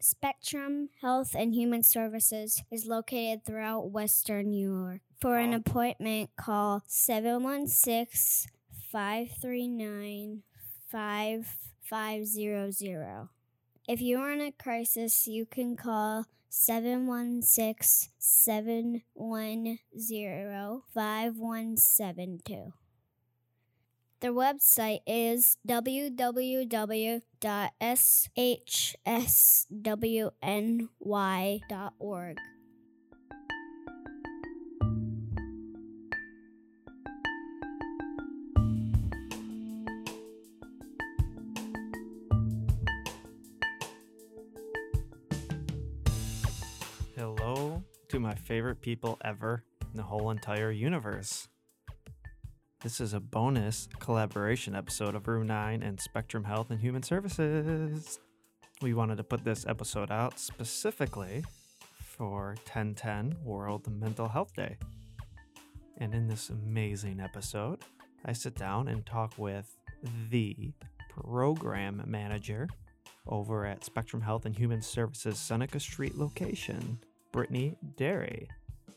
Spectrum Health and Human Services is located throughout Western New York. For an appointment, call 716 539 5500. If you are in a crisis, you can call 716 710 5172. Their website is www.shswny.org. Hello to my favorite people ever in the whole entire universe. This is a bonus collaboration episode of Room 9 and Spectrum Health and Human Services. We wanted to put this episode out specifically for 1010 World Mental Health Day. And in this amazing episode, I sit down and talk with the program manager over at Spectrum Health and Human Services Seneca Street location, Brittany Derry.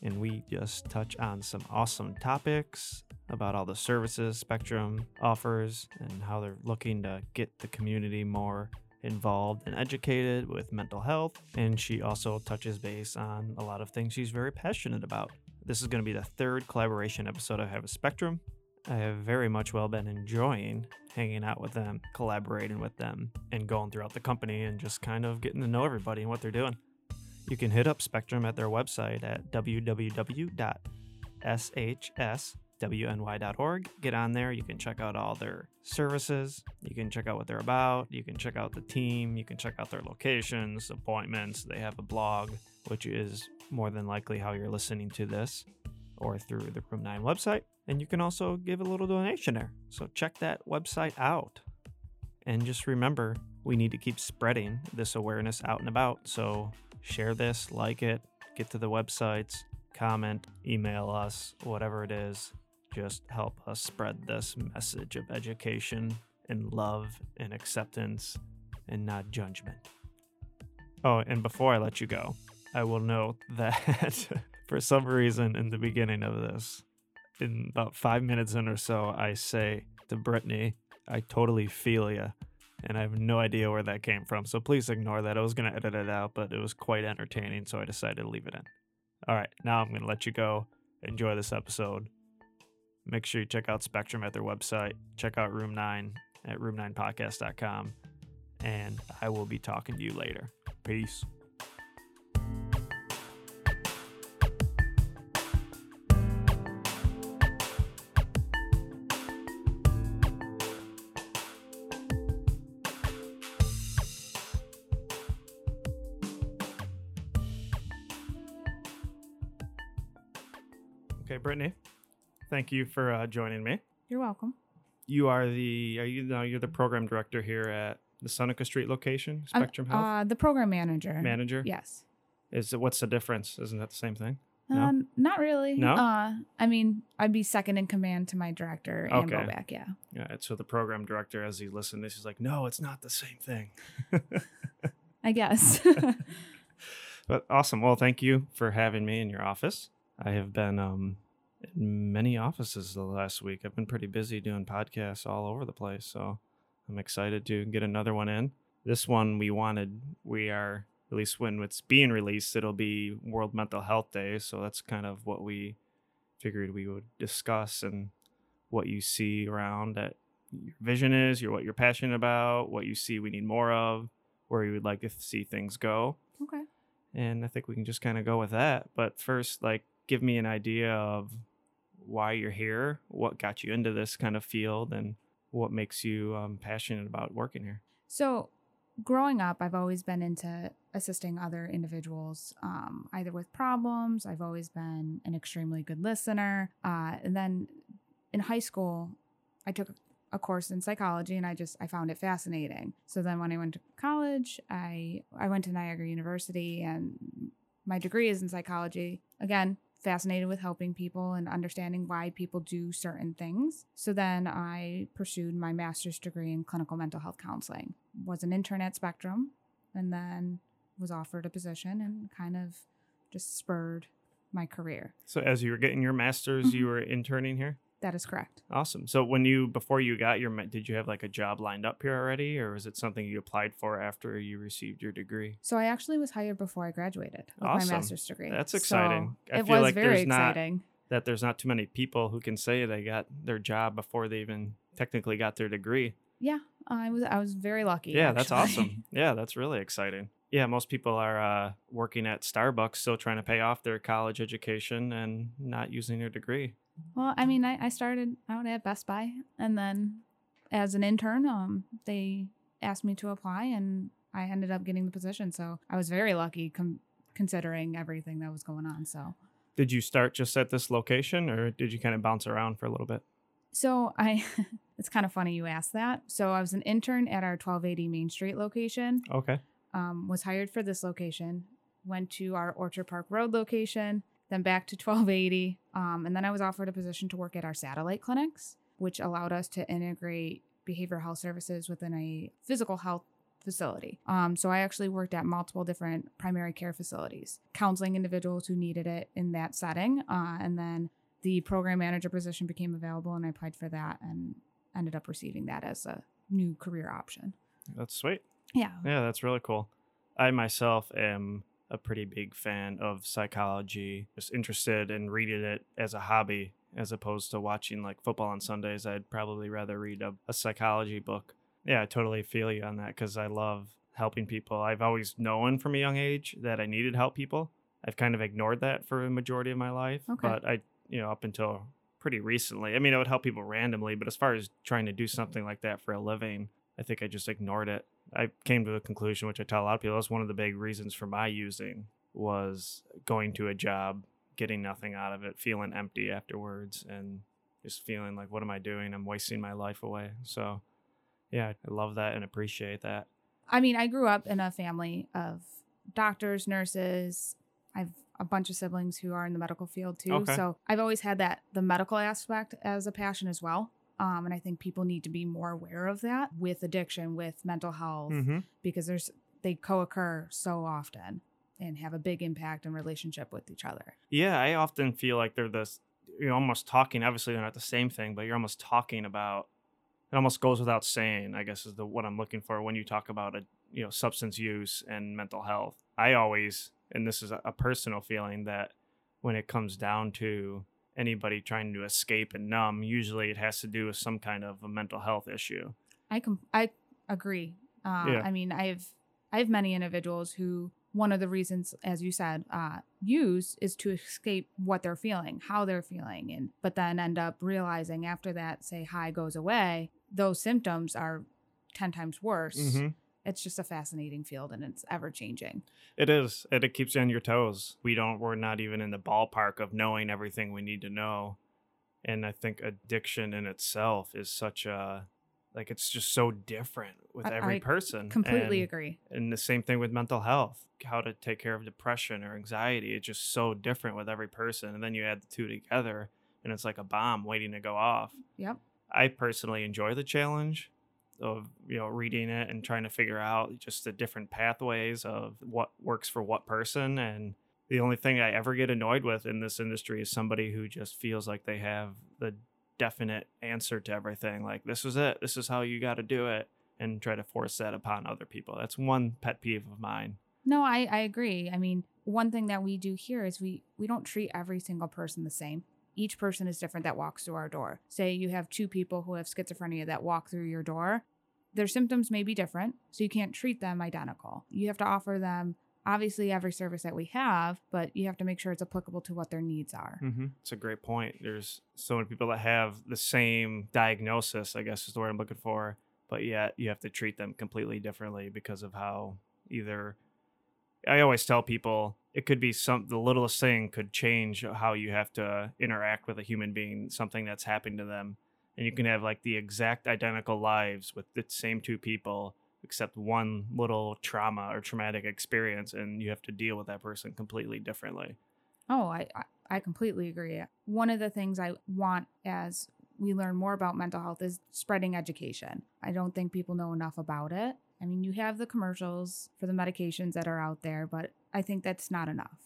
And we just touch on some awesome topics about all the services Spectrum offers and how they're looking to get the community more involved and educated with mental health. And she also touches base on a lot of things she's very passionate about. This is going to be the third collaboration episode I have with Spectrum. I have very much well been enjoying hanging out with them, collaborating with them, and going throughout the company and just kind of getting to know everybody and what they're doing. You can hit up Spectrum at their website at www.shswny.org. Get on there. You can check out all their services. You can check out what they're about. You can check out the team. You can check out their locations, appointments. They have a blog, which is more than likely how you're listening to this or through the Room 9 website. And you can also give a little donation there. So check that website out. And just remember, we need to keep spreading this awareness out and about. So share this, like it, get to the websites, comment, email us, whatever it is. Just help us spread this message of education and love and acceptance and not judgment. Oh, and before I let you go, I will note that for some reason in the beginning of this, in about five minutes in or so, I say to Brittany, I totally feel ya. And I have no idea where that came from. So please ignore that. I was going to edit it out, but it was quite entertaining. So I decided to leave it in. All right. Now I'm going to let you go. Enjoy this episode. Make sure you check out Spectrum at their website. Check out Room 9 at room9podcast.com. And I will be talking to you later. Peace. Thank you for uh, joining me. You're welcome. You are the are you no, you're the program director here at the Seneca Street location, Spectrum Health Uh, the program manager. manager. Yes. Is it what's the difference? Isn't that the same thing? No? Um, not really. No? Uh, I mean, I'd be second in command to my director and Okay. go back. Yeah. Yeah. So the program director, as he listened, this he's like, no, it's not the same thing. I guess. But awesome. Well, thank you for having me in your office. I have been um, in many offices the last week. I've been pretty busy doing podcasts all over the place. So I'm excited to get another one in. This one we wanted, we are, at least when it's being released, it'll be World Mental Health Day. So that's kind of what we figured we would discuss and what you see around that your vision is, your what you're passionate about, what you see we need more of, where you would like to see things go okay. and I think we can just kind of go with that. But first, like, give me an idea of why you're here, what got you into this kind of field, and what makes you um, passionate about working here. So, growing up, I've always been into assisting other individuals, um, either with problems. I've always been an extremely good listener. Uh, and then in high school, I took a course in psychology and I just I found it fascinating. So then when I went to college, I I went to Niagara University and my degree is in psychology. Again, fascinated with helping people and understanding why people do certain things. So then I pursued my master's degree in clinical mental health counseling. Was an intern at Spectrum and then was offered a position and kind of just spurred my career. So as you were getting your master's, you Mhm. were interning here. That is correct. Awesome. So when you before you got your did you have like a job lined up here already, or was it something you applied for after you received your degree? So I actually was hired before I graduated with Awesome. my master's degree. That's So exciting. I it feel was like very there's not- exciting. That there's not too many people who can say they got their job before they even technically got their degree. Yeah, I was I was very lucky. Yeah, that's awesome. Yeah, that's really exciting. Yeah, most people are uh, working at Starbucks, still trying to pay off their college education and not using their degree. Well, I mean, I, I started out at Best Buy, and then as an intern, um, they asked me to apply, and I ended up getting the position. So I was very lucky, com- considering everything that was going on. So, Did you start just at this location, or did you kind of bounce around for a little bit? so I, it's kind of funny you asked that. So I was an intern at our 1280 Main Street location. Okay. um, was hired for this location, went to our Orchard Park Road location, then back to 1280. Um, and then I was offered a position to work at our satellite clinics, which allowed us to integrate behavioral health services within a physical health facility. Um, so I actually worked at multiple different primary care facilities, counseling individuals who needed it in that setting. Uh, and then the program manager position became available, and I applied for that and ended up receiving that as a new career option. That's sweet. Yeah. Yeah, that's really cool. I myself am a pretty big fan of psychology, just interested in reading it as a hobby as opposed to watching like football on Sundays. I'd probably rather read a, a psychology book. Yeah, I totally feel you on that because I love helping people. I've always known from a young age that I needed help people. I've kind of ignored that for a majority of my life, Okay. but I, you know, up until pretty recently, I mean, I would help people randomly, but as far as trying to do something like that for a living, I think I just ignored it. I came to the conclusion, which I tell a lot of people, that's one of the big reasons for my using was going to a job, getting nothing out of it, feeling empty afterwards, and just feeling like, what am I doing? I'm wasting my life away. So, yeah, I love that and appreciate that. I mean, I grew up in a family of doctors, nurses. I've a bunch of siblings who are in the medical field too. Okay. So I've always had that the medical aspect as a passion as well. Um, and I think people need to be more aware of that with addiction, with mental health, Mm-hmm. because there's they co-occur so often and have a big impact in relationship with each other. Yeah, I often feel like they're this, you're almost talking, obviously, they're not the same thing, but you're almost talking about, it almost goes without saying, I guess is the what I'm looking for when you talk about a, you know, substance use and mental health. I always, and this is a, a personal feeling that when it comes down to anybody trying to escape and numb, usually it has to do with some kind of a mental health issue. I com- I agree. Uh, Yeah. I mean, I've I have many individuals who one of the reasons, as you said, uh, use is to escape what they're feeling, how they're feeling, and but then end up realizing after that, say high goes away, those symptoms are ten times worse. Mm-hmm. It's just a fascinating field, and it's ever changing. It is. And it keeps you on your toes. We don't we're not even in the ballpark of knowing everything we need to know. And I think addiction in itself is such a like it's just so different with I- every I person. Completely and, agree. And the same thing with mental health. How to take care of depression or anxiety. It's just so different with every person. And then you add the two together and it's like a bomb waiting to go off. Yep. I personally enjoy the challenge of you know reading it and trying to figure out just the different pathways of what works for what person and the only thing I ever get annoyed with in this industry is somebody who just feels like they have the definite answer to everything like this is it this is how you got to do it and try to force that upon other people that's one pet peeve of mine No, I, I agree. I mean, one thing that we do here is we we don't treat every single person the same. Each person is different that walks through our door. Say you have two people who have schizophrenia that walk through your door. Their symptoms may be different, so you can't treat them identical. You have to offer them obviously every service that we have, but you have to make sure it's applicable to what their needs are. mm-hmm. it's a great point there's so many people that have the same diagnosis i guess is the word i'm looking for but yet you have to treat them completely differently because of how either i always tell people it could be some the littlest thing could change how you have to interact with a human being something that's happened to them and you can have like the exact identical lives with the same two people except one little trauma or traumatic experience and you have to deal with that person completely differently Oh, I, I completely agree. One of the things I want as we learn more about mental health is spreading education. I don't think people know enough about it. I mean, you have the commercials for the medications that are out there, but I think that's not enough.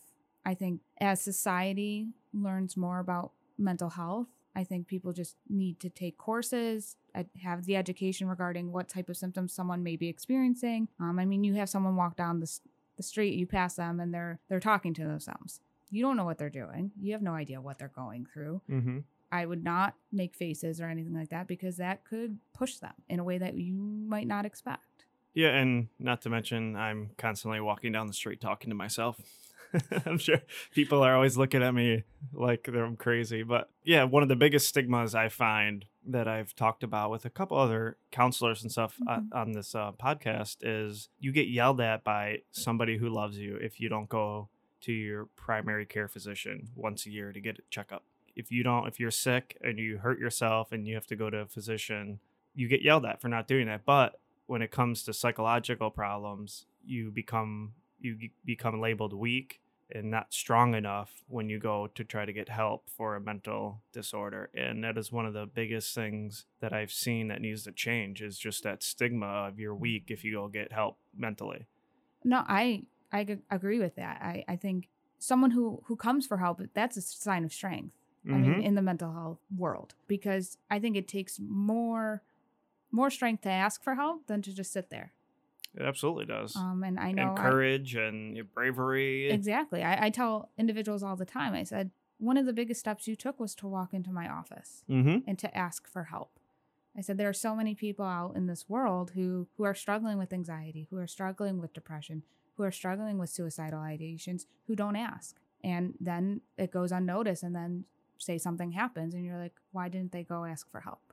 I think as society learns more about mental health, I think people just need to take courses, uh, have the education regarding what type of symptoms someone may be experiencing. Um, I mean, you have someone walk down the, the street, you pass them, and they're they're talking to themselves. You don't know what they're doing. You have no idea what they're going through. Mm-hmm. I would not make faces or anything like that because that could push them in a way that you might not expect. Yeah, and not to mention, I'm constantly walking down the street talking to myself. I'm sure people are always looking at me like I'm crazy. But yeah, one of the biggest stigmas I find that I've talked about with a couple other counselors and stuff uh, Mhm. on this uh, podcast is you get yelled at by somebody who loves you if you don't go to your primary care physician once a year to get a checkup. If you don't, if you're sick and you hurt yourself and you have to go to a physician, you get yelled at for not doing that. But when it comes to psychological problems, you become you become labeled weak and not strong enough when you go to try to get help for a mental disorder. And that is one of the biggest things that I've seen that needs to change is just that stigma of you're weak if you go get help mentally. No, i i agree with that. I, I think someone who who comes for help that's a sign of strength. I mean, Mhm. in the mental health world, because I think it takes more more strength to ask for help than to just sit there. It absolutely does. Um, and I know and I- courage and bravery. exactly. I, I tell individuals all the time. I said one of the biggest steps you took was to walk into my office Mm-hmm. and to ask for help. I said there are so many people out in this world who who are struggling with anxiety, who are struggling with depression, who are struggling with suicidal ideations, who don't ask. And then it goes unnoticed and then say something happens and you're like, why didn't they go ask for help?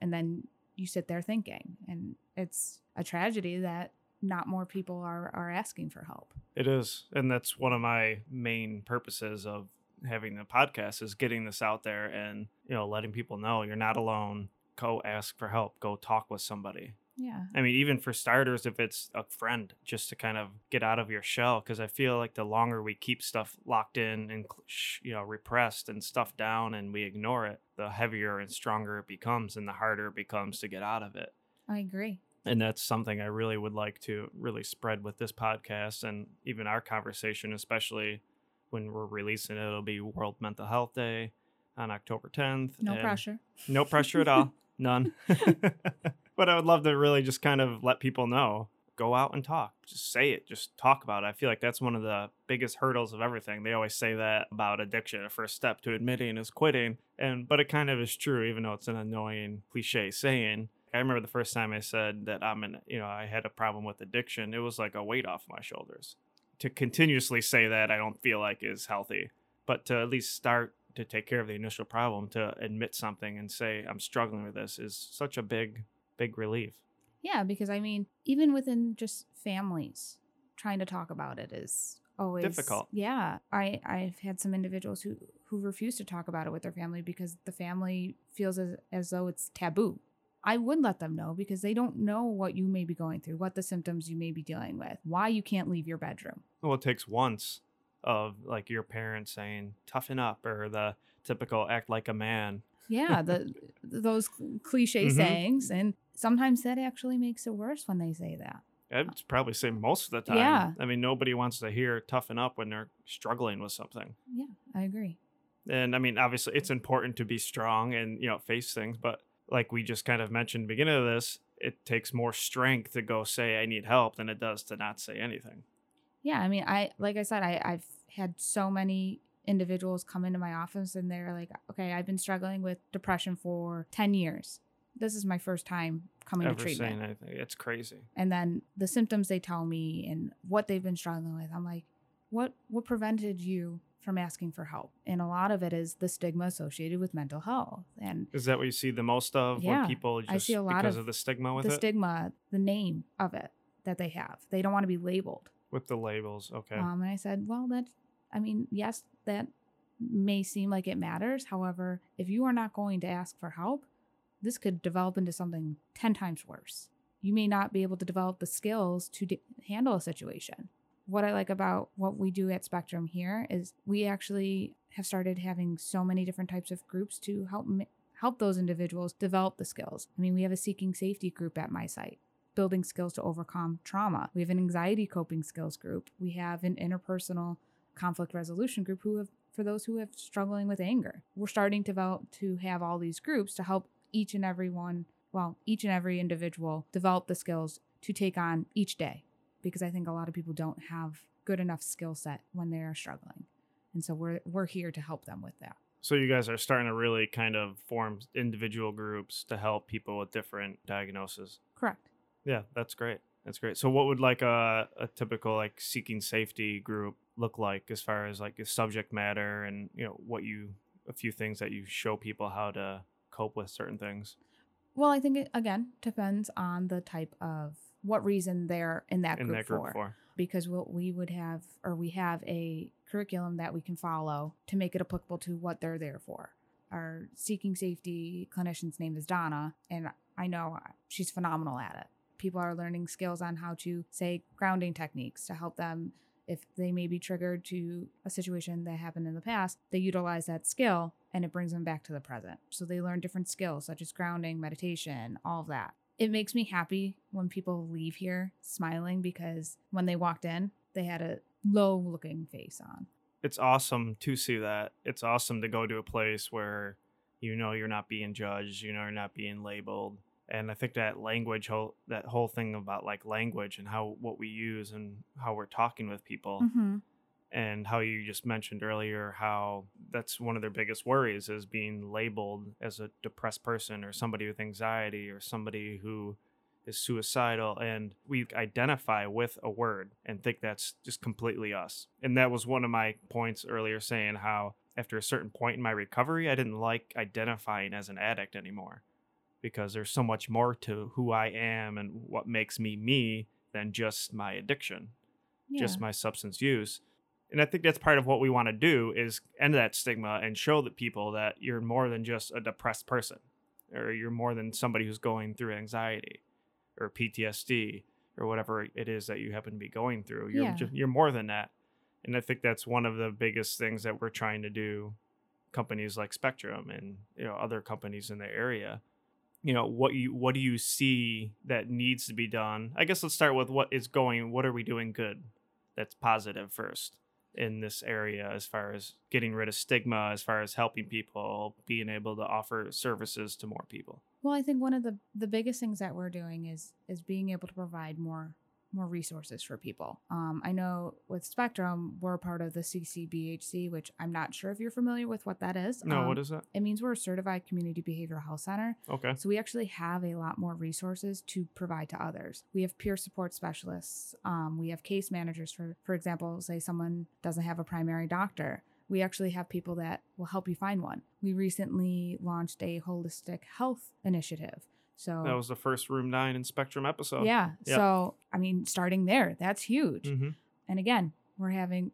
And then you sit there thinking and it's a tragedy that not more people are are asking for help. It is, and that's one of my main purposes of having the podcast is getting this out there and you know letting people know you're not alone. Go ask for help. Go talk with somebody. Yeah. I mean, even for starters, if it's a friend, just to kind of get out of your shell, because I feel like the longer we keep stuff locked in and you know repressed and stuff down, and we ignore it, the heavier and stronger it becomes, and the harder it becomes to get out of it I agree. and that's something I really would like to really spread with this podcast and even our conversation, especially when we're releasing it. It'll be World Mental Health Day on October 10th. No pressure. No pressure at all. None. but I would love to really just kind of let people know. Go out and talk. Just say it. Just talk about it. I feel like that's one of the biggest hurdles of everything. They always say that about addiction. The first step to admitting is quitting. And but it kind of is true, even though it's an annoying cliche saying. I remember the first time I said that I'm an, you know, I had a problem with addiction. It was like a weight off my shoulders. To continuously say that, I don't feel like is healthy. But to at least start to take care of the initial problem, to admit something and say I'm struggling with this, is such a big, big relief. Yeah, because I mean, even within just families, trying to talk about it is always Difficult. Yeah, I I've had some individuals who who refuse to talk about it with their family because the family feels as as though it's taboo. I would let them know because they don't know what you may be going through, what the symptoms you may be dealing with, why you can't leave your bedroom. Well, it takes once of like your parents saying "toughen up" or the typical "act like a man." Yeah, the those cliche Mhm. sayings, and sometimes that actually makes it worse when they say that. I'd probably say most of the time. Yeah. I mean, nobody wants to hear "toughen up" when they're struggling with something. Yeah, I agree. And I mean, obviously, it's important to be strong and you know face things, but like we just kind of mentioned at the beginning of this, it takes more strength to go say I need help than it does to not say anything. Yeah, I mean, I like I said, I, I've had so many individuals come into my office and they're like, okay, I've been struggling with depression for 10 years. This is my first time coming Ever to treatment. saying anything? It's crazy. And then the symptoms they tell me and what they've been struggling with, I'm like, what what prevented you from asking for help? And a lot of it is the stigma associated with mental health and Is that what you see the most of Yeah, when people just I see a lot because of of, the stigma with the it? stigma, the name of it that they have. They don't want to be labeled. with the labels. Okay. Um, and I said, well, that, I mean, yes, that may seem like it matters. However, if you are not going to ask for help, this could develop into something 10 times worse. You may not be able to develop the skills to handle a situation. What I like about what we do at Spectrum here is we actually have started having so many different types of groups to help m- help those individuals develop the skills. I mean, we have a seeking safety group at my site building skills to overcome trauma. We have an anxiety coping skills group. We have an interpersonal conflict resolution group who have for those who have struggling with anger. We're starting to develop to have all these groups to help each and every one, well, each and every individual develop the skills to take on each day because I think a lot of people don't have good enough skill set when they are struggling. And so we're we're here to help them with that. So you guys are starting to really kind of form individual groups to help people with different diagnoses. Correct. Yeah, that's great. That's great. So what would like a, a typical like seeking safety group look like as far as like the subject matter and you know what you a few things that you show people how to cope with certain things Well, I think it again depends on the type of what reason they're in that in group, that group for. for. Because what we would have, or we have a curriculum that we can follow to make it applicable to what they're there for. Our seeking safety clinician's name is Donna, and I know uh, she's phenomenal at it. People are learning skills on how to say grounding techniques to help them if they may be triggered to a situation that happened in the past, they utilize that skill and it brings them back to the present. So they learn different skills such as grounding, meditation, all of that. It makes me happy when people leave here smiling because when they walked in, they had a low looking face on. It's awesome to see that. It's awesome to go to a place where you know you're not being judged, you know you're not being labeled. And I think that language whole that whole thing about like language and how what we use and how we're talking with people Mm-hmm. and how you just mentioned earlier how that's one of their biggest worries is being labeled as a depressed person or somebody with anxiety or somebody who is suicidal and we identify with a word and think that's just completely us and that was one of my points earlier saying how after a certain point in my recovery i didn't like identifying as an addict anymore because there's so much more to who i am and what makes me me than just my addiction Yeah. just my substance use. And I think that's part of what we want to do is end that stigma and show the people that you're more than just a depressed person or you're more than somebody who's going through anxiety or PTSD or whatever it is that you happen to be going through. You're Yeah. just, you're more than that. And I think that's one of the biggest things that we're trying to do companies like Spectrum and you know other companies in the area you know what you what do you see that needs to be done? I guess let's start with what is going what are we doing good that's positive first in this area as far as getting rid of stigma as far as helping people being able to offer services to more people? Well, I think one of the the biggest things that we're doing is is being able to provide more more resources for people. Um, I know with Spectrum, we're part of the CCBHC, which I'm not sure if you're familiar with what that is. no Um, what is that It means we're a certified community behavioral health center. okay So we actually have a lot more resources to provide to others. We have peer support specialists. Um, we have case managers for, for example, say someone doesn't have a primary doctor. We actually have people that will help you find one. We recently launched a holistic health initiative. So that was the first room 9 in spectrum episode yeah. Yep. So I mean, starting there, that's huge. hmm And again, we're having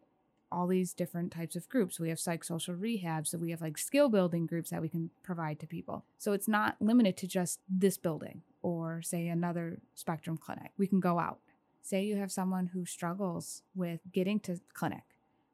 all these different types of groups. We have psychosocial rehab, so we have like skill building groups that we can provide to people. So it's not limited to just this building or say another spectrum clinic. We can go out. Say you have someone who struggles with getting to clinic.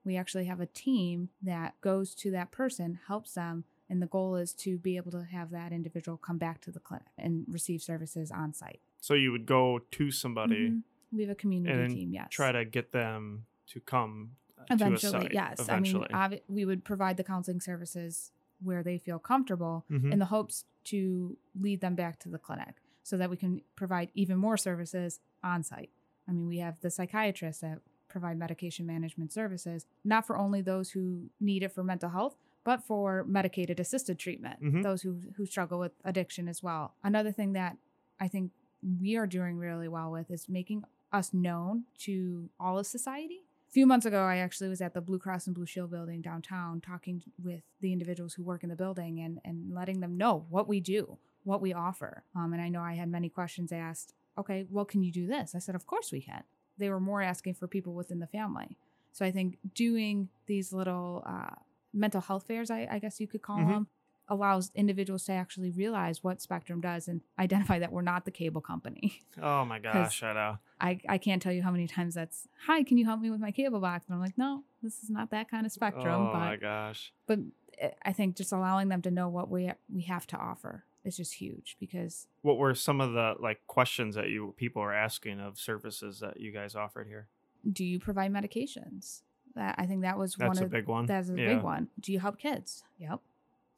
We actually have a team that goes to that person, helps them, and the goal is to be able to have that individual come back to the clinic and receive services on site. so you would go to somebody Mhm. We have a community team, yes. try to get them to come to eventually site yes eventually. i mean obvi- we would provide the counseling services where they feel comfortable Mhm. in the hopes to lead them back to the clinic so that we can provide even more services on site i mean we have the psychiatrists that provide medication management services not for only those who need it for mental health but for medicated assisted treatment Mhm. those who who struggle with addiction as well another thing that i think we are doing really well with is making us known to all of society a few months ago, I actually was at the Blue Cross and Blue Shield building downtown talking with the individuals who work in the building and, and letting them know what we do, what we offer. Um, and I know I had many questions asked. Okay, well, can you do this? I said, Of course we can. They were more asking for people within the family. So I think doing these little uh, mental health fairs, I, I guess you could call Mhm. them, allows individuals to actually realize what Spectrum does and identify that we're not the cable company. oh my gosh i know I, I can't tell you how many times that's hi can you help me with my cable box and i'm like no this is not that kind of spectrum oh my but gosh but eh, i think just allowing them to know what we we have to offer is just huge because What were some of the like questions that you people are asking of services that you guys offered here? do you provide medications? That I think that was That's one a of big one. That's a Yeah. big one. Do you help kids? Yep.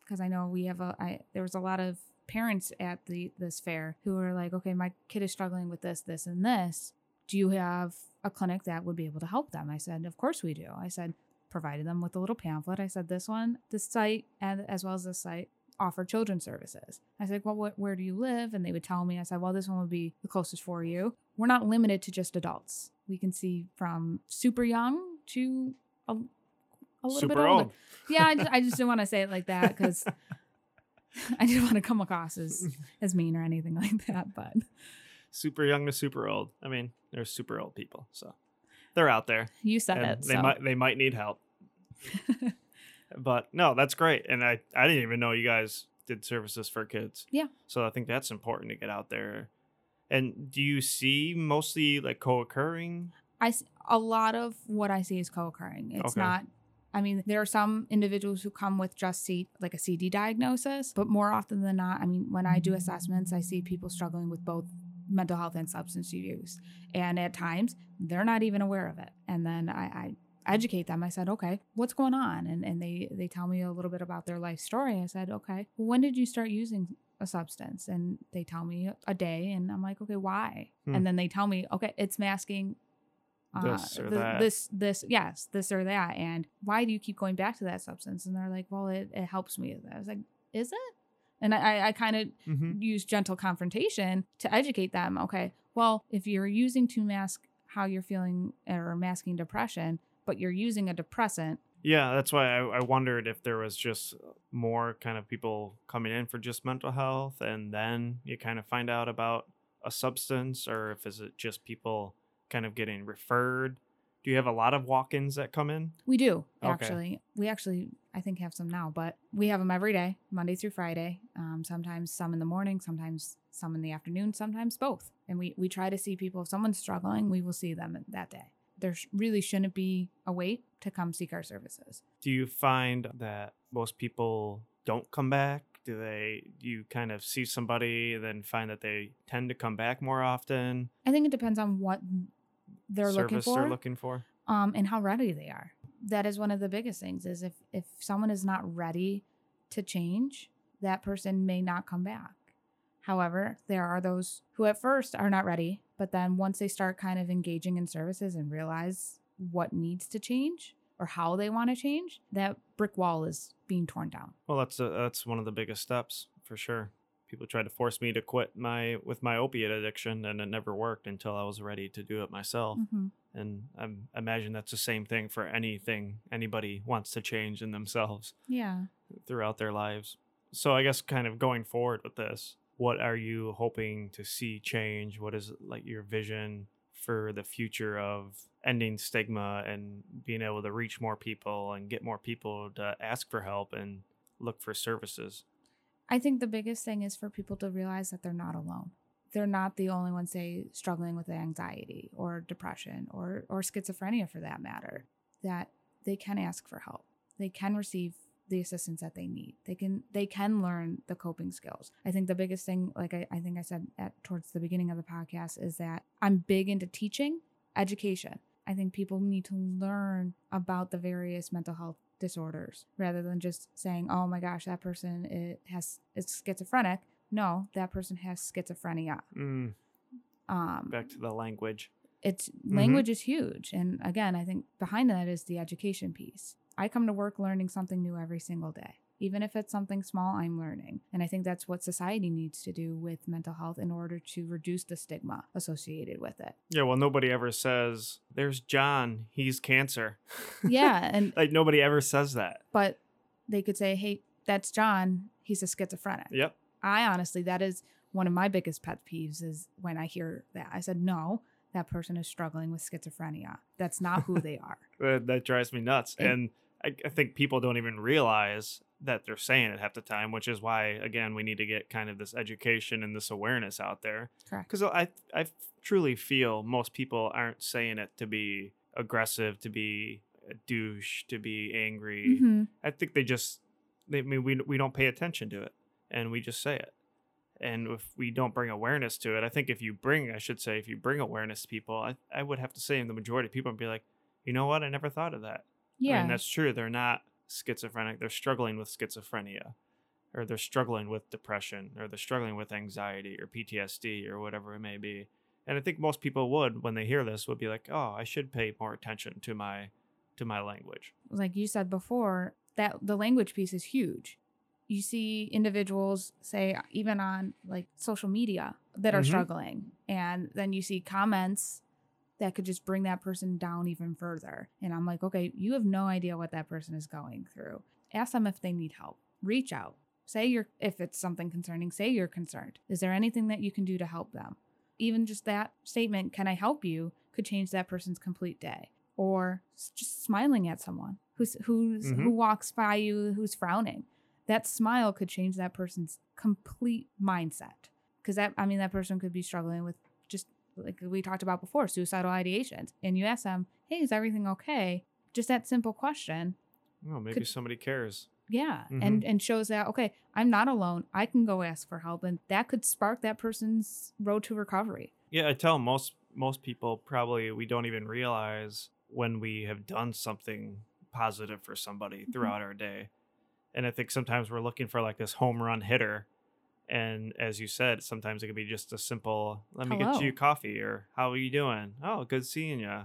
Because I know we have a. I there was a lot of parents at the this fair who were like, okay, my kid is struggling with this, this, and this. Do you have a clinic that would be able to help them? I said, of course we do. I said, provided them with a little pamphlet. I said, this one, this site, and as well as this site offer children's services. I said, well, what, where do you live? And they would tell me. I said, well, this one would be the closest for you. We're not limited to just adults. We can see from super young to a, a little Super bit older. old. Yeah, I just, I just didn't want to say it like that because I didn't want to come across as as mean or anything like that. But super young to super old. I mean, they're super old people, so they're out there. you said it. they so. might they might need help. but no, that's great. And I I didn't even know you guys did services for kids. Yeah. So I think that's important to get out there. And do you see mostly like co-occurring? I a lot of what I see is co-occurring. It's Okay. not. I mean, there are some individuals who come with just C, like a CD diagnosis, but more often than not, I mean, when I do assessments, I see people struggling with both mental health and substance use, and at times they're not even aware of it. And then I, I educate them. I said, "Okay, what's going on?" And and they they tell me a little bit about their life story. I said, "Okay, well, when did you start using?" a substance and they tell me a day and i'm like okay why Hmm. and then they tell me okay it's masking uh, This or th- that. this this yes this or that and why do you keep going back to that substance and they're like well it, it helps me i was like is it and i i, I kind of Mm-hmm. use gentle confrontation to educate them okay well if you're using to mask how you're feeling or masking depression but you're using a depressant Yeah, that's why I, I wondered if there was just more kind of people coming in for just mental health, and then you kind of find out about a substance, or if is it just people kind of getting referred. Do you have a lot of walk-ins that come in? we do Okay. actually we actually i think have some now but we have them every day monday through friday um, sometimes some in the morning sometimes some in the afternoon sometimes both and we we try to see people if someone's struggling we will see them that day there really shouldn't be a wait to come seek our services Do you find that most people don't come back? Do they do you kind of see somebody then find that they tend to come back more often? i think it depends on what they're looking for they're looking for. um, and how ready they are. That is one of the biggest things. Is if if someone is not ready to change, that person may not come back. However, there are those who at first are not ready, but then once they start kind of engaging in services and realize what needs to change or how they want to change, that brick wall is being torn down. Well, that's a, that's one of the biggest steps for sure. People tried to force me to quit my with my opiate addiction, and it never worked until I was ready to do it myself. Mm-hmm. And I imagine that's the same thing for anything anybody wants to change in themselves Yeah. throughout their lives. So I guess kind of going forward with this, what are you hoping to see change? What is like your vision for the future of ending stigma and being able to reach more people and get more people to ask for help and look for services? I think the biggest thing is for people to realize that they're not alone. They're not the only ones, say, struggling with anxiety or depression or, or schizophrenia for that matter, that they can ask for help. They can receive the assistance that they need. They can they can learn the coping skills. I think the biggest thing, like I, I think I said at towards the beginning of the podcast, is that I'm big into teaching education. I think people need to learn about the various mental health disorders rather than just saying, "Oh my gosh, that person it has is schizophrenic." No, that person has schizophrenia. Mm, Um, back to the language. it's language is huge, and again, I think behind that is the education piece. I come to work learning something new every single day. Even if it's something small, I'm learning. And I think that's what society needs to do with mental health in order to reduce the stigma associated with it. Yeah, well, nobody ever says, "There's John. He's cancer." Yeah, and like nobody ever says that. but they could say, "Hey, that's John. He's a schizophrenic." Yep. I honestly, that is one of my biggest pet peeves is when I hear that. I said, no, that person is struggling with schizophrenia. That's not who they are. That, drives me nuts. It- and I, I think people don't even realize that they're saying it half the time, which is why, again, we need to get kind of this education and this awareness out there. Correct. Because I, I truly feel most people aren't saying it to be aggressive, to be a douche, to be angry. hmm I think they just, they, I mean, we, we don't pay attention to it and we just say it. And if we don't bring awareness to it, I think if you bring, I should say, if you bring awareness to people, I, I would have to say, in the majority of people would be like, you know what? I never thought of that. Yeah. I mean, that's true. They're not schizophrenic. They're struggling with schizophrenia, or they're struggling with depression, or they're struggling with anxiety or PTSD or whatever it may be. And I think most people would, when they hear this, would be like, "Oh, I should pay more attention to my to my language." like you said before, that the language piece is huge. You see individuals say even on like social media that are Mhm. struggling and then you see comments that could just bring that person down even further. And I'm like, okay, you have no idea what that person is going through. Ask them if they need help. Reach out. Say you're if it's something concerning, say you're concerned. Is there anything that you can do to help them? Even just that statement, can I help you, could change that person's complete day. Or just smiling at someone who's who's Mhm. who walks by you who's frowning. That smile could change that person's complete mindset. Because that I mean that person could be struggling with like we talked about before, suicidal ideations. And you ask them, Hey, is everything okay? Just that simple question. Oh, maybe Could- somebody cares. Yeah. Mm-hmm. And and shows that, okay, I'm not alone. I can go ask for help. And that could spark that person's road to recovery. Yeah, I tell most most people probably we don't even realize when we have done something positive for somebody Mm-hmm. throughout our day. And I think sometimes we're looking for like this home run hitter. And as you said, sometimes it could be just a simple, let me get you coffee or how are you doing? Oh, good seeing you.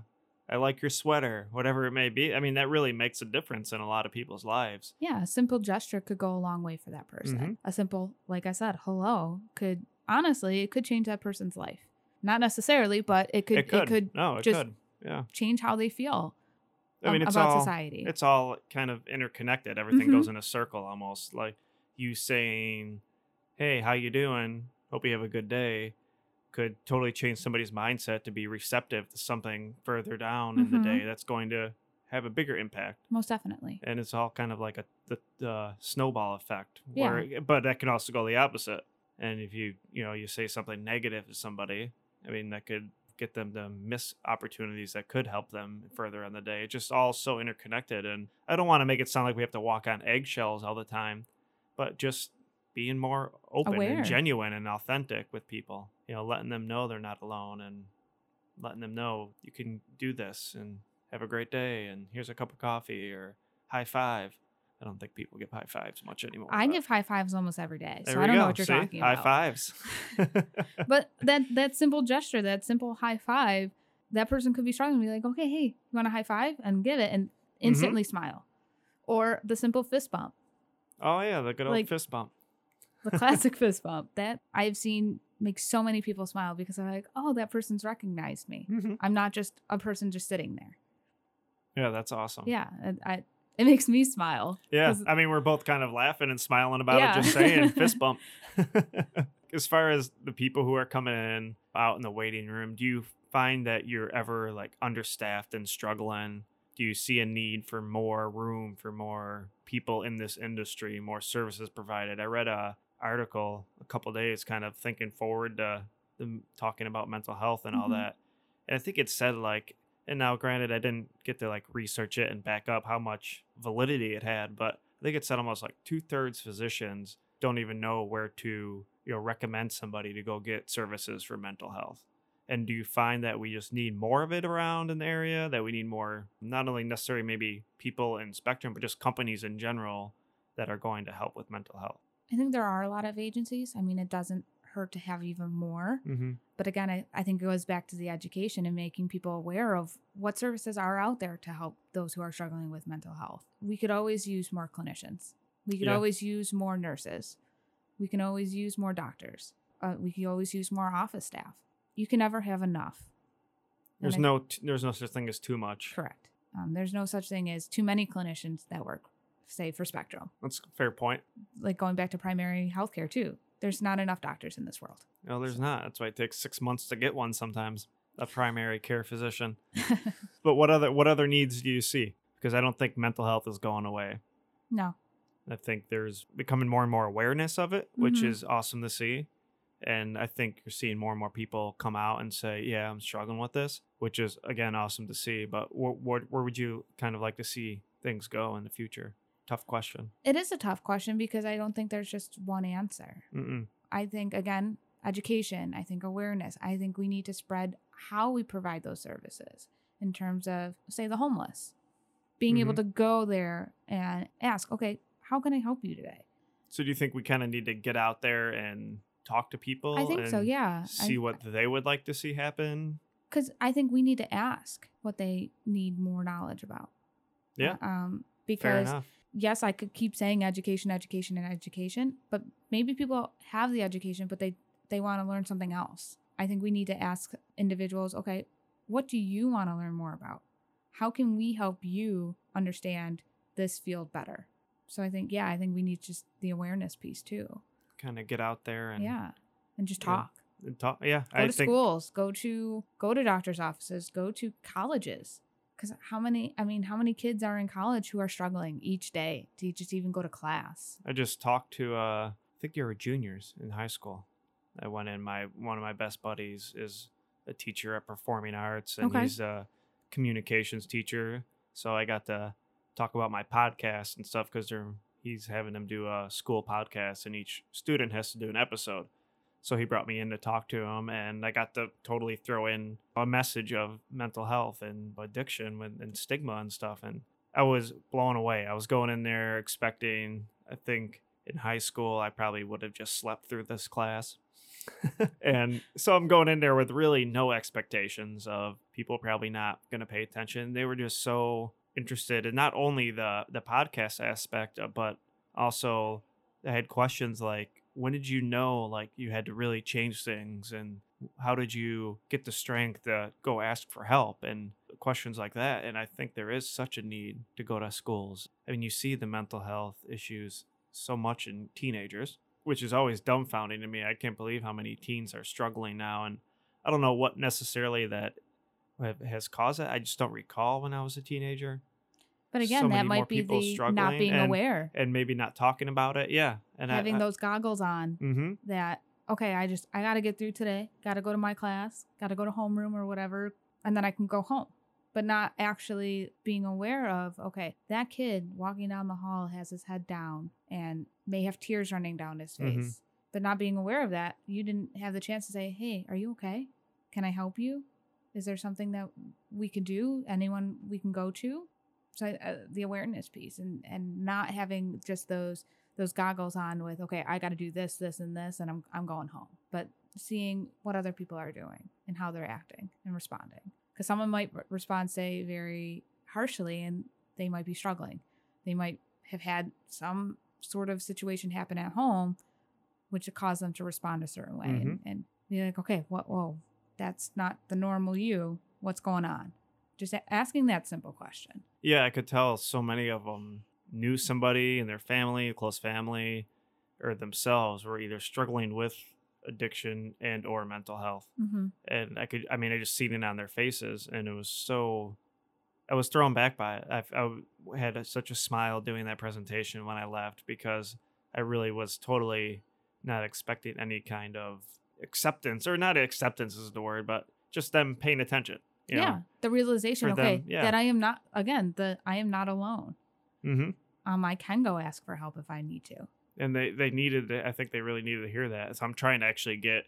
I like your sweater, whatever it may be. I mean, that really makes a difference in a lot of people's lives. Yeah, a simple gesture could go a long way for that person. Mhm. A simple, like I said, hello could honestly, it could change that person's life. Not necessarily, but it could it could. it could no, it just- could. Yeah. change how they feel I mean, um, it's about all, society. it's all kind of interconnected everything Mhm. goes in a circle almost like you saying hey how you doing hope you have a good day could totally change somebody's mindset to be receptive to something further down in the Mhm. day that's going to have a bigger impact Most definitely. and it's all kind of like a the, the snowball effect Yeah. where but that can also go the opposite and if you you know you say something negative to somebody i mean that could get them to miss opportunities that could help them further in the day it's just all so interconnected and i don't want to make it sound like we have to walk on eggshells all the time but just being more open Aware. and genuine and authentic with people you know letting them know they're not alone and letting them know you can do this and have a great day and here's a cup of coffee or high five. I don't think people give high fives much anymore. I give high fives almost every day. So I don't know what you're See? talking high about. fives. But that that simple gesture, that simple high five, that person could be struggling and be like, okay, hey, you want a high five? And give it and Mm-hmm. instantly smile. Or the simple fist bump. oh yeah, the good old Like- fist bump. The classic fist bump that I've seen makes so many people smile because they're like, oh, that person's recognized me. Mm-hmm. I'm not just a person just sitting there. Yeah, that's awesome. Yeah, and I, it makes me smile. Yeah, I mean, we're both kind of laughing and smiling about Yeah. it, just saying fist bump. as far as the people who are coming in out in the waiting room, do you find that you're ever like understaffed and struggling? Do you see a need for more room for more people in this industry, more services provided? I read a article a couple days, kind of thinking forward to them talking about mental health and all Mhm. that, and I think it said like and now granted i didn't get to like research it and back up how much validity it had but i think it said almost like two-thirds physicians don't even know where to you know recommend somebody to go get services for mental health. And do you find that we just need more of it around in the area that we need more not only necessarily maybe people in spectrum but just companies in general that are going to help with mental health I think there are a lot of agencies. I mean, it doesn't hurt to have even more. mm-hmm. But again, I, I think it goes back to the education and making people aware of what services are out there to help those who are struggling with mental health. We could always use more clinicians. We could Yeah. always use more nurses. We can always use more doctors. Uh, we can always use more office staff. You can never have enough. There's I- no t- there's no such thing as too much correct. Um, there's no such thing as too many clinicians that work, say, for Spectrum. that's a fair point Like going back to primary healthcare, too. There's not enough doctors in this world. No, there's not. That's why it takes six months to get one sometimes. A primary care physician. But what other what other needs do you see? Because I don't think mental health is going away. no. I think there's becoming more and more awareness of it, which Mhm. is awesome to see. And I think you're seeing more and more people come out and say, "Yeah, I'm struggling with this," which is again awesome to see. But what what where would you kind of like to see things go in the future? Tough question. It is a tough question because I don't think there's just one answer. Mm-mm. I think, again, education, I think awareness. I think we need to spread how we provide those services in terms of, say, the homeless. Being able Mhm. to go there and ask, okay, how can I help you today? So do you think we kind of need to get out there and talk to people? I think so, yeah. See what they would like to see happen. Because I think we need to ask what they need more knowledge about. Yeah. Um, Fair because. Yes, I could keep saying education, education, and education, but maybe people have the education, but they they want to learn something else. I think we need to ask individuals, okay, what do you want to learn more about? How can we help you understand this field better? So I think, yeah, I think we need just the awareness piece too. Kind of get out there and yeah, and just Yeah. talk. and talk. Yeah, Go I to think schools. Go to go to doctors' offices. Go to colleges. Because how many? I mean, how many kids are in college who are struggling each day to just even go to class? I just talked to. uh I think they were juniors in high school. I went in. My one of my best buddies is a teacher at Performing Arts, and Okay. he's a communications teacher. So I got to talk about my podcast and stuff because he's having them do a school podcast, and each student has to do an episode. So he brought me in to talk to him, and I got to totally throw in a message of mental health and addiction and, stigma and stuff. And I was blown away. I was going in there expecting, I think in high school, I probably would have just slept through this class. and so I'm going in there with really no expectations of people probably not going to pay attention. They were just so interested in not only the the podcast aspect, uh, but also I had questions like, when did you know like you had to really change things, and how did you get the strength to go ask for help and questions like that? And I think there is such a need to go to schools. I mean, you see the mental health issues so much in teenagers, which is always dumbfounding to me. I can't believe how many teens are struggling now, and I don't know what necessarily that has caused it. I just don't recall when I was a teenager But again, So that might be the not being and aware, and maybe not talking about it. Yeah, and having I, those goggles on. Mm-hmm. That okay, I just I got to get through today. Got to go to my class. Got to go to homeroom or whatever, and then I can go home. But not actually being aware of okay, that kid walking down the hall has his head down and may have tears running down his face. Mhm. But not being aware of that, you didn't have the chance to say, "Hey, are you okay? Can I help you? Is there something that we can do? Anyone we can go to?" So uh, the awareness piece and and not having just those those goggles on with okay, I got to do this, this, and this, and I'm I'm going home. But seeing what other people are doing and how they're acting and responding, because someone might re- respond say very harshly and they might be struggling. They might have had some sort of situation happen at home, which caused them to respond a certain way, and, and be like, okay, what? Whoa, that's not the normal you. What's going on? Just a- asking that simple question. Yeah, I could tell so many of them knew somebody in their family, close family, or themselves were either struggling with addiction and or mental health. Mm-hmm. And I could, I mean, I just seen it on their faces, and it was so. I was thrown back by it. I, I had a, such a smile doing that presentation when I left because I really was totally not expecting any kind of acceptance, or not acceptance is the word, but just them paying attention. You yeah, the realization. Okay, them, yeah. that I am not again. The I am not alone. Mm-hmm. Um, I can go ask for help if I need to. and they they needed. I think they really needed to hear that. So I'm trying to actually get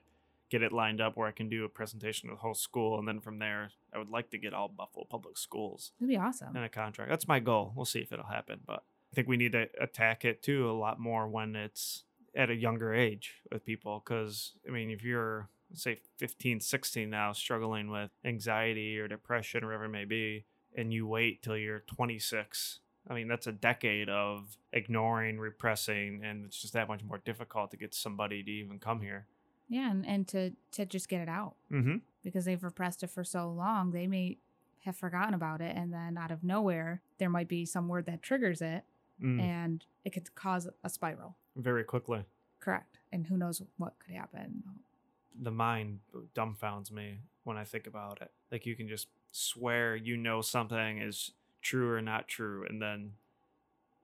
get it lined up where I can do a presentation to the whole school, and then from there, I would like to get all Buffalo public schools It'd be awesome. in a contract. That's my goal. We'll see if it'll happen, but I think we need to attack it too a lot more when it's at a younger age with people. Because I mean, if you're say 15, 16 now, struggling with anxiety or depression or whatever it may be, and you wait till you're 26 I mean, that's a decade of ignoring, repressing, and it's just that much more difficult to get somebody to even come here. Yeah, and, and to to just get it out Mm-hmm. because they've repressed it for so long, they may have forgotten about it, and then out of nowhere, there might be some word that triggers it, Mm. and it could cause a spiral. Very quickly. Correct. And who knows what could happen. The mind dumbfounds me when I think about it. Like you can just swear you know something is true or not true, and then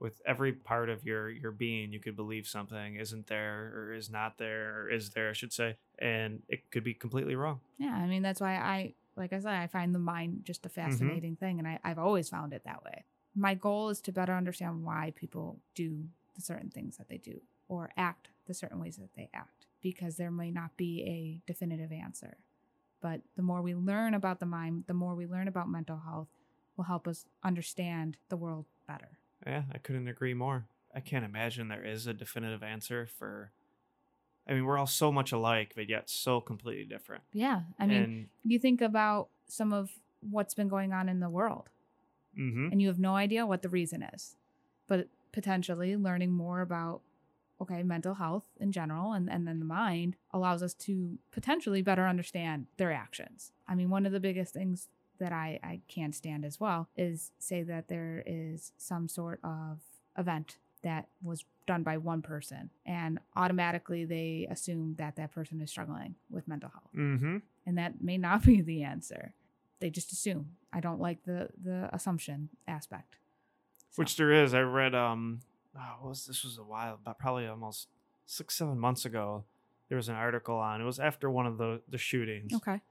with every part of your your being, you could believe something isn't there or is not there or is there, I should say, and it could be completely wrong. Yeah, I mean that's why I like I said I find the mind just a mm-hmm. fascinating thing and I, I've always found it that way. My goal is to better understand why people do the certain things that they do or act the certain ways that they act. Because there may not be a definitive answer. But the more we learn about the mind, the more we learn about mental health will help us understand the world better. Yeah, I couldn't agree more. I can't imagine there is a definitive answer for. I mean, we're all so much alike, but yet so completely different. Yeah. I mean, and, you think about some of what's been going on in the world mhm. and you have no idea what the reason is. But potentially learning more about okay, mental health in general and, and then the mind allows us to potentially better understand their actions. I mean, one of the biggest things that I, I can't stand as well is say that there is some sort of event that was done by one person and automatically they assume that that person is struggling with mental health Mm-hmm. and that may not be the answer they just assume i don't like the the assumption aspect So- Which there is. I read um oh, was this was a while, but probably almost six, seven months ago. There was an article on it was after one of the the shootings. okay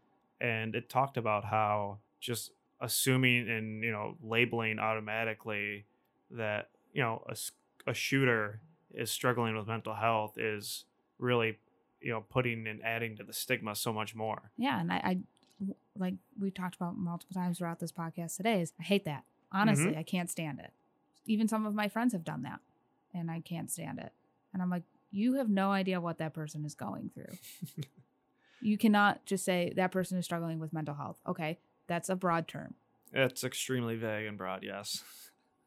And it talked about how just assuming and, you know, labeling automatically that, you know, a, a shooter is struggling with mental health is really, you know, putting and adding to the stigma so much more. yeah and I like we talked about multiple times throughout this podcast today is i hate that honestly mm-hmm. i can't stand it even some of my friends have done that and i can't stand it and i'm like you have no idea what that person is going through you cannot just say that person is struggling with mental health okay that's a broad term It's extremely vague and broad, yes.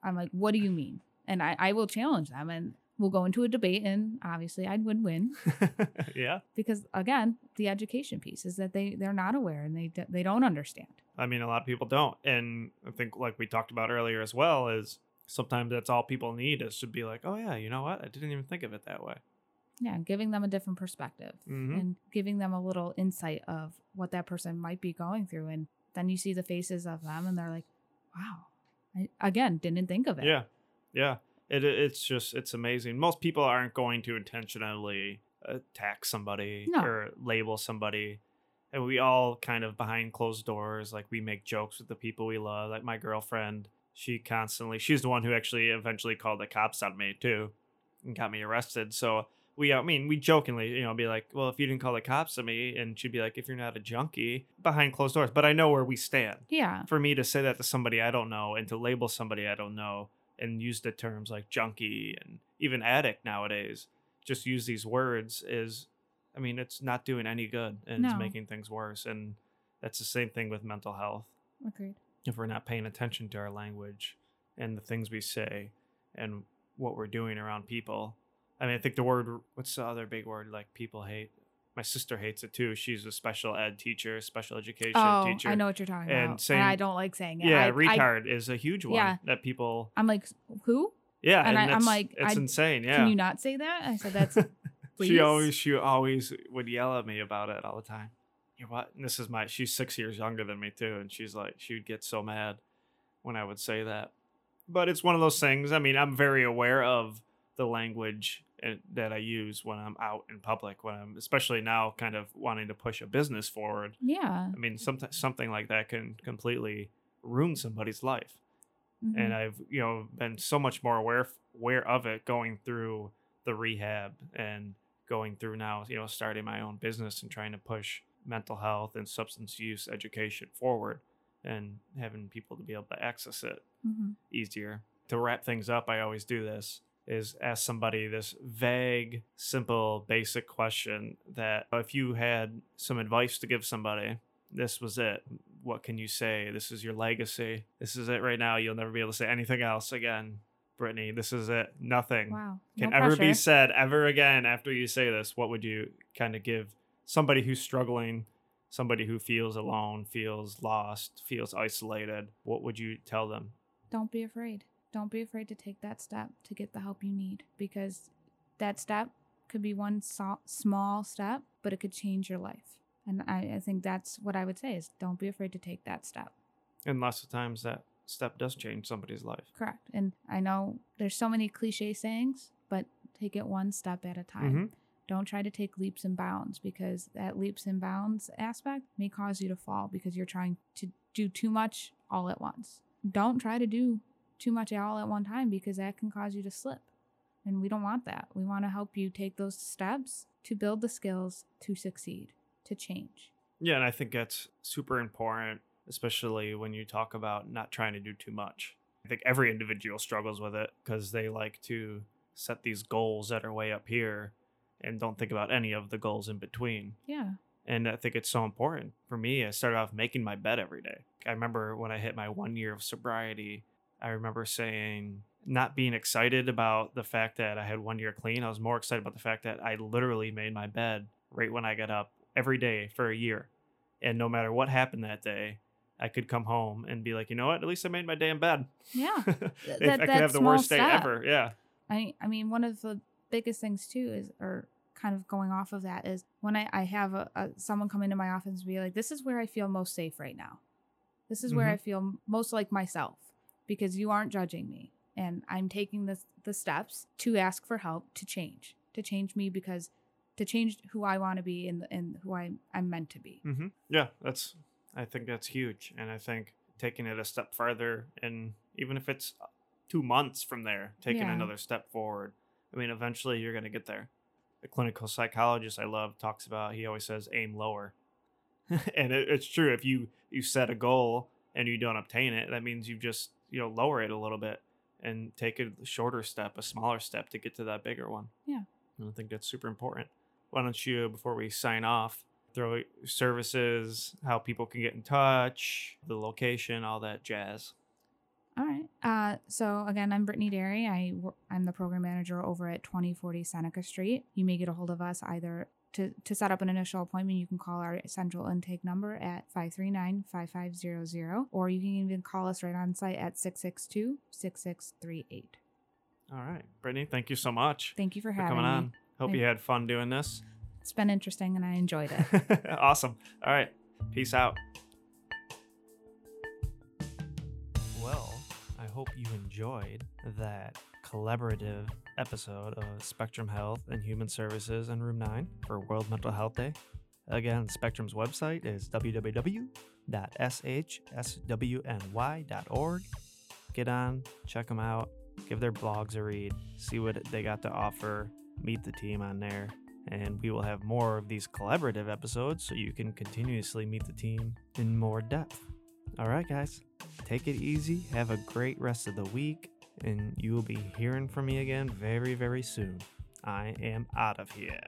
I'm like, what do you mean? And I, I will challenge them and we'll go into a debate and obviously I would win yeah. because again, the education piece is that they they're not aware and they they don't understand. I mean, a lot of people don't. And I think, like we talked about earlier as well, is sometimes that's all people need is to be like, oh, yeah, you know what? I didn't even think of it that way. Yeah, giving them a different perspective Mhm. and giving them a little insight of what that person might be going through and then you see the faces of them and they're like, "Wow. I again didn't think of it." Yeah. Yeah. It, it- it's just, it's amazing. Most people aren't going to intentionally attack somebody No. or label somebody. And we all kind of behind closed doors, like we make jokes with the people we love. Like my girlfriend, she constantly, she's the one who actually eventually called the cops on me too and got me arrested. So we, I mean, we jokingly, you know, be like, well, if you didn't call the cops on me, and she'd be like, if you're not a junkie, behind closed doors. But I know where we stand. Yeah. For me to say that to somebody I don't know and to label somebody I don't know and use the terms like junkie and even addict nowadays, just use these words is, I mean, it's not doing any good and No. it's making things worse. And that's the same thing with mental health Agreed. If we're not paying attention to our language and the things we say and what we're doing around people. I mean, I think the word, what's the other big word like people hate? My sister hates it too. She's a special ed teacher, special education Oh, teacher. I know what you're talking And about. saying- and I don't like saying it. Yeah, I, I, retard is a huge one Yeah. that people. I'm like, "Who? Yeah, And and, I- I'm like, it's I- insane. Yeah, Can you not say that?" I said, "That's she always she always would yell at me about it all the time. You're what? And this is my. She's six years younger than me too, and she's like, she would get so mad when I would say that. But it's one of those things. I mean, I'm very aware of the language that I use when I'm out in public. When I'm, especially now, kind of wanting to push a business forward. Yeah. I mean, something something like that can completely ruin somebody's life. Mhm. and I've you know been so much more aware aware of it going through the rehab and going through now you know starting my own business and trying to push mental health and substance use education forward and having people to be able to access it Mhm. easier. To wrap things up, I always do this is ask somebody this vague, simple, basic question that if you had some advice to give somebody, this was it. What can you say? This is your legacy. This is it right now. You'll never be able to say anything else again. Brittany, this is it. Nothing Wow. can ever be said ever again after you say this. What would you kind of give somebody who's struggling, somebody who feels alone, feels lost, feels isolated? What would you tell them? Don't be afraid. Don't be afraid to take that step to get the help you need because that step could be one so- small step, but it could change your life. And I, I think that's what I would say is don't be afraid to take that step. And lots of times that step does change somebody's life. Correct. And I know there's so many cliche sayings, but take it one step at a time. Mhm. Don't try to take leaps and bounds because that leaps and bounds aspect may cause you to fall because you're trying to do too much all at once. Don't try to do too much all at one time because that can cause you to slip. And we don't want that. We want to help you take those steps to build the skills to succeed, to change. Yeah, and I think that's super important, especially when you talk about not trying to do too much. I think every individual struggles with it because they like to set these goals that are way up here and don't think about any of the goals in between. Yeah. And I think it's so important. For me, I started off making my bed every day. I remember when I hit my one year of sobriety, I remember saying, not being excited about the fact that I had one year clean. I was more excited about the fact that I literally made my bed right when I got up every day for a year. And no matter what happened that day, I could come home and be like, you know what? At least I made my damn bed. Yeah. That- I could have the worst day ever. Yeah. I I mean one of the biggest things too is or kind of going off of that is when I, I have a, a someone come into my office and be like, This is where I feel most safe right now. This is where Mhm. I feel most like myself because you aren't judging me and I'm taking the the steps to ask for help to change. To change me because to change who I want to be and and who I, I'm meant to be. hmm Yeah, that's. I think that's huge, and I think taking it a step further, and even if it's two months from there, taking Yeah. another step forward. I mean, eventually you're gonna get there. A clinical psychologist I love talks about. He always says, "Aim lower," and it, it's true. If you you set a goal and you don't obtain it, that means you just you know lower it a little bit and take a shorter step, a smaller step to get to that bigger one. Yeah. And I think that's super important. Why don't you, before we sign off, throw services, how people can get in touch, the location, all that jazz. All right. Uh, so again, I'm Brittany Derry. I, I'm the program manager over at 2040 Seneca Street. You may get a hold of us either to, to set up an initial appointment. You can call our central intake number at 539-5500, or you can even call us right on site at 662-6638. All right. Brittany, thank you so much Thank you for for having coming me. on. Hope Thank- you had fun doing this. It's been interesting and I enjoyed it. awesome. All right. Peace out. Hope you enjoyed that collaborative episode of Spectrum Health and Human Services and Room 9 for World Mental Health Day. Again, Spectrum's website is www.shswny.org. Get on, check them out, give their blogs a read, see what they got to offer, meet the team on there and we will have more of these collaborative episodes so you can continuously meet the team in more depth. All right, guys, take it easy. Have a great rest of the week, and you will be hearing from me again very, very soon. I am out of here.